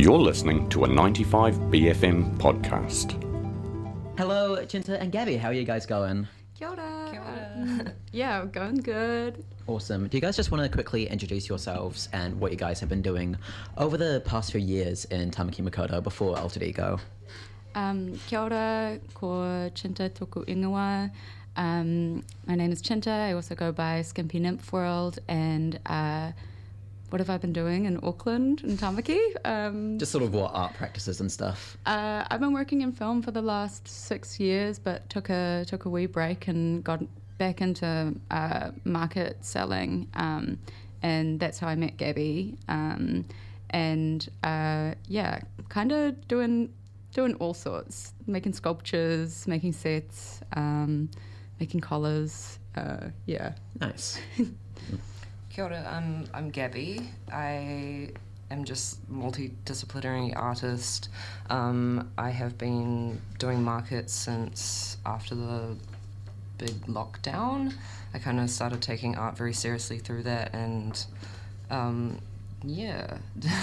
You're listening to a 95 BFM podcast. Hello, Cinta and Gabby. How are you guys going? Kia ora. Kia ora. yeah, going good. Awesome. Do you guys just want to quickly introduce yourselves and what you guys have been doing over the past few years in Tamaki Makaurau before Altered Ego? Um, kia ora, ko Cinta Toku ingoa. Um, my name is Cinta. I also go by Skimpy Nymph World. And uh, what have I been doing in Auckland and Tamaki? Um, Just sort of what art practices and stuff. uh, I've been working in film for the last six years, but took a took a wee break and got back into uh, market selling, um, and that's how I met Gabby. Um, and uh, yeah, kind of doing doing all sorts, making sculptures, making sets, um, making collars. Uh, yeah. Nice. Kia ora, I'm, I'm Gabby. I am just multidisciplinary artist. Um, I have been doing markets since after the big lockdown. I kind of started taking art very seriously through that, and um, yeah.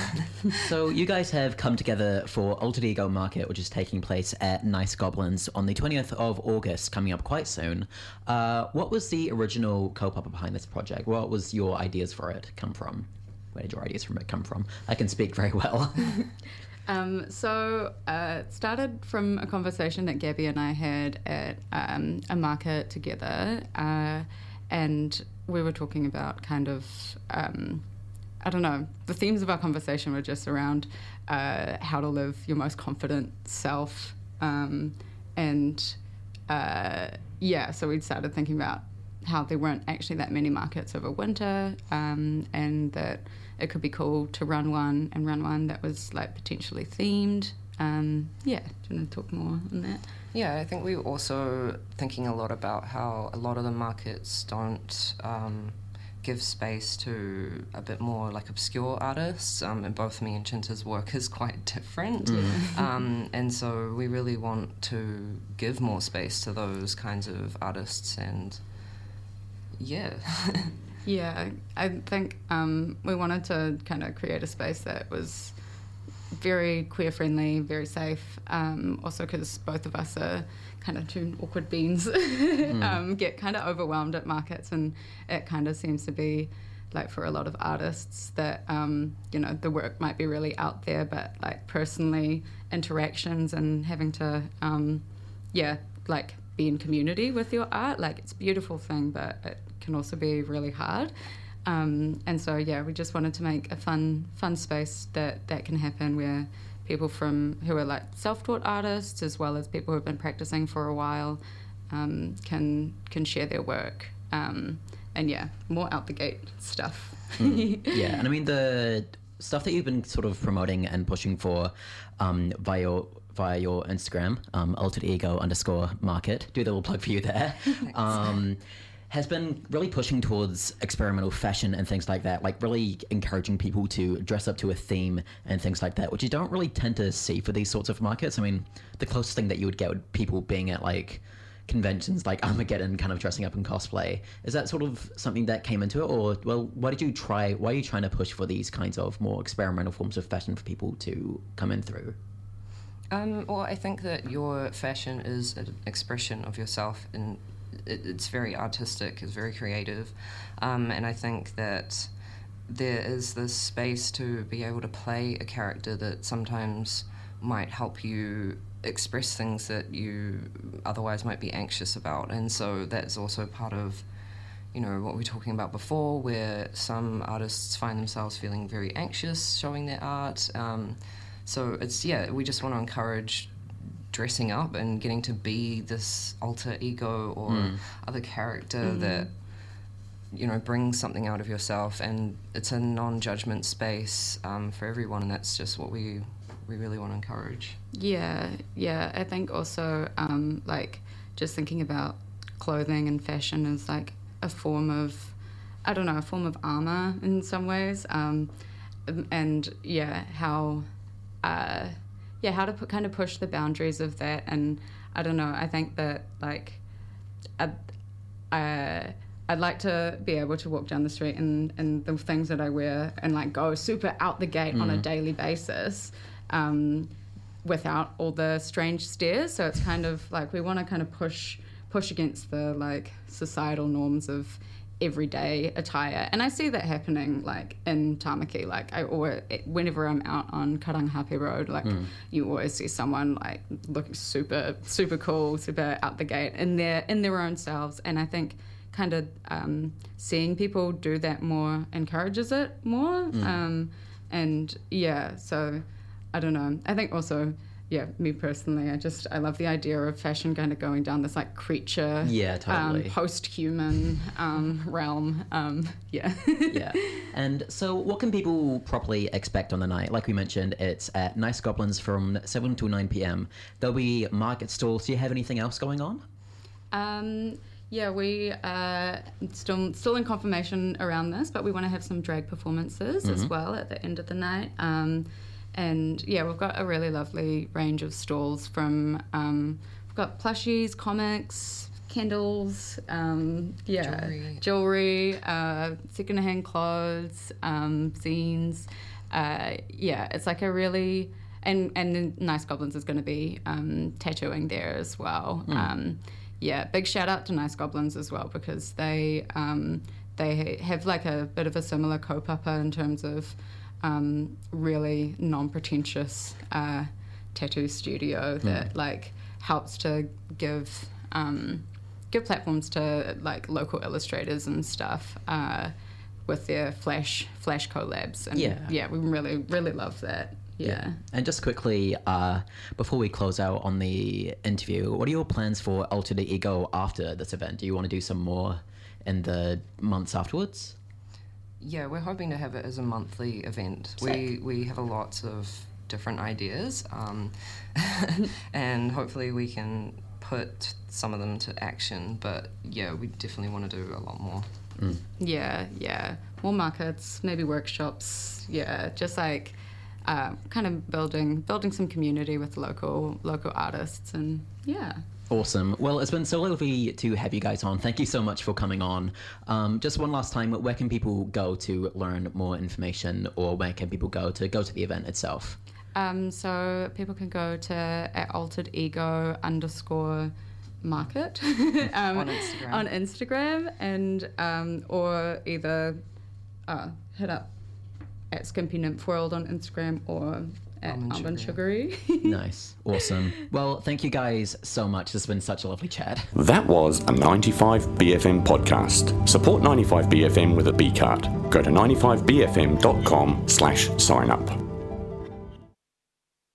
so you guys have come together for Altered Ego Market, which is taking place at Nice Goblins on the 20th of August, coming up quite soon. Uh, what was the original kaupapa behind this project? What was your ideas for it come from? Where did your ideas from it come from? I can speak very well. Um, so uh, it started from a conversation that Gabby and I had at um, a market together, uh, and we were talking about kind of. Um, I don't know. The themes of our conversation were just around uh, how to live your most confident self, um, and uh, yeah. So we started thinking about how there weren't actually that many markets over winter, um, and that it could be cool to run one and run one that was like potentially themed. Um, yeah, do you want to talk more on that? Yeah, I think we were also thinking a lot about how a lot of the markets don't um, give space to a bit more like obscure artists, um, and both me and Cinta's work is quite different. Um, and so we really want to give more space to those kinds of artists, and yeah. Yeah, I think um, we wanted to kind of create a space that was very queer friendly, very safe. Um, also, because both of us are kind of two awkward beings, um, get kind of overwhelmed at markets, and it kind of seems to be like for a lot of artists that um, you know the work might be really out there, but like personally interactions and having to um, yeah like be in community with your art, like it's a beautiful thing, but it can also be really hard. Um, and so yeah, we just wanted to make a fun fun space that that can happen where people from who are like self-taught artists as well as people who have been practicing for a while um, can can share their work. Um, and yeah, more out the gate stuff. yeah, and I mean the stuff that you've been sort of promoting and pushing for um, via your, via your Instagram, um, altered ego underscore market. Do the little plug for you there. has been really pushing towards experimental fashion and things like that, like really encouraging people to dress up to a theme and things like that, which you don't really tend to see for these sorts of markets. I mean, the closest thing that you would get would people being at like conventions like Armageddon, kind of dressing up in cosplay. Is that sort of something that came into it, or well, why did you try? Why are you trying to push for these kinds of more experimental forms of fashion for people to come in through? Um, well, I think that your fashion is an expression of yourself, and it, it's very artistic, it's very creative, um, and I think that there is this space to be able to play a character that sometimes might help you express things that you otherwise might be anxious about, and so that's also part of you know what we were talking about before, where some artists find themselves feeling very anxious showing their art. Um, so it's yeah, we just want to encourage dressing up and getting to be this alter ego or other character that you know brings something out of yourself, and it's a non-judgment space um, for everyone, and that's just what we we really want to encourage. Yeah, yeah. I think also um, like just thinking about clothing and fashion is like a form of, I don't know, a form of armor in some ways. Um, and yeah, how, uh, yeah, how to put, kind of push the boundaries of that. And I don't know. I think that like, uh, uh, I'd like to be able to walk down the street and, and the things that I wear and like go super out the gate on a daily basis um, without all the strange stares. So it's kind of like we want to kind of push push against the like societal norms of everyday attire. And I see that happening like in Tamaki. Like I always, whenever I'm out on Karangahape Road, like you always see someone like looking super, super cool, super out the gate in their in their own selves. And I think kind of um, seeing people do that more encourages it more. Um, and yeah, so I don't know. I think also. Yeah, me personally, I just I love the idea of fashion kind of going down this like creature, Yeah, totally. um, post-human um, realm. Um, yeah. yeah. And so, what can people properly expect on the night? Like we mentioned, it's at Nice Goblins from 7 to 9 p.m. There'll be market stalls. Do you have anything else going on? Um, yeah, we are still still in confirmation around this, but we want to have some drag performances as well at the end of the night. Um, and yeah, we've got a really lovely range of stalls from um, we've got plushies, comics, candles, um, yeah, Jewelry. jewelry, uh, secondhand clothes, um, zines. Uh, yeah, it's like a really and and the Nice Goblins is going to be um, tattooing there as well. Um, yeah, big shout out to Nice Goblins as well because they um, they have like a bit of a similar kaupapa in terms of um, really non-pretentious uh, tattoo studio that like helps to give um, give platforms to like local illustrators and stuff uh, with their flash flash collabs and Yeah. yeah we really really love that yeah. And just quickly, uh, before we close out on the interview, what are your plans for Altered Ego after this event? Do you want to do some more in the months afterwards? Yeah, we're hoping to have it as a monthly event. We we have a lots of different ideas, um, and hopefully we can put some of them to action. But yeah, we definitely want to do a lot more. Yeah, yeah. More markets, maybe workshops. Yeah, just like uh, kind of building building some community with local local artists and yeah. Awesome. Well, it's been so lovely to have you guys on. Thank you so much for coming on. Um, just one last time, where can people go to learn more information, or where can people go to go to the event itself? Um, so people can go to at altered ego underscore market um, On Instagram. on Instagram and um, or either uh, hit up at Skimpy Nymph World on Instagram or at Almond Almond, Sugary. Sugary. Nice. Awesome. Well, thank you guys so much. This has been such a lovely chat. That was a 95BFM podcast. Support 95BFM with a B card. Go to 95BFM.com slash sign up.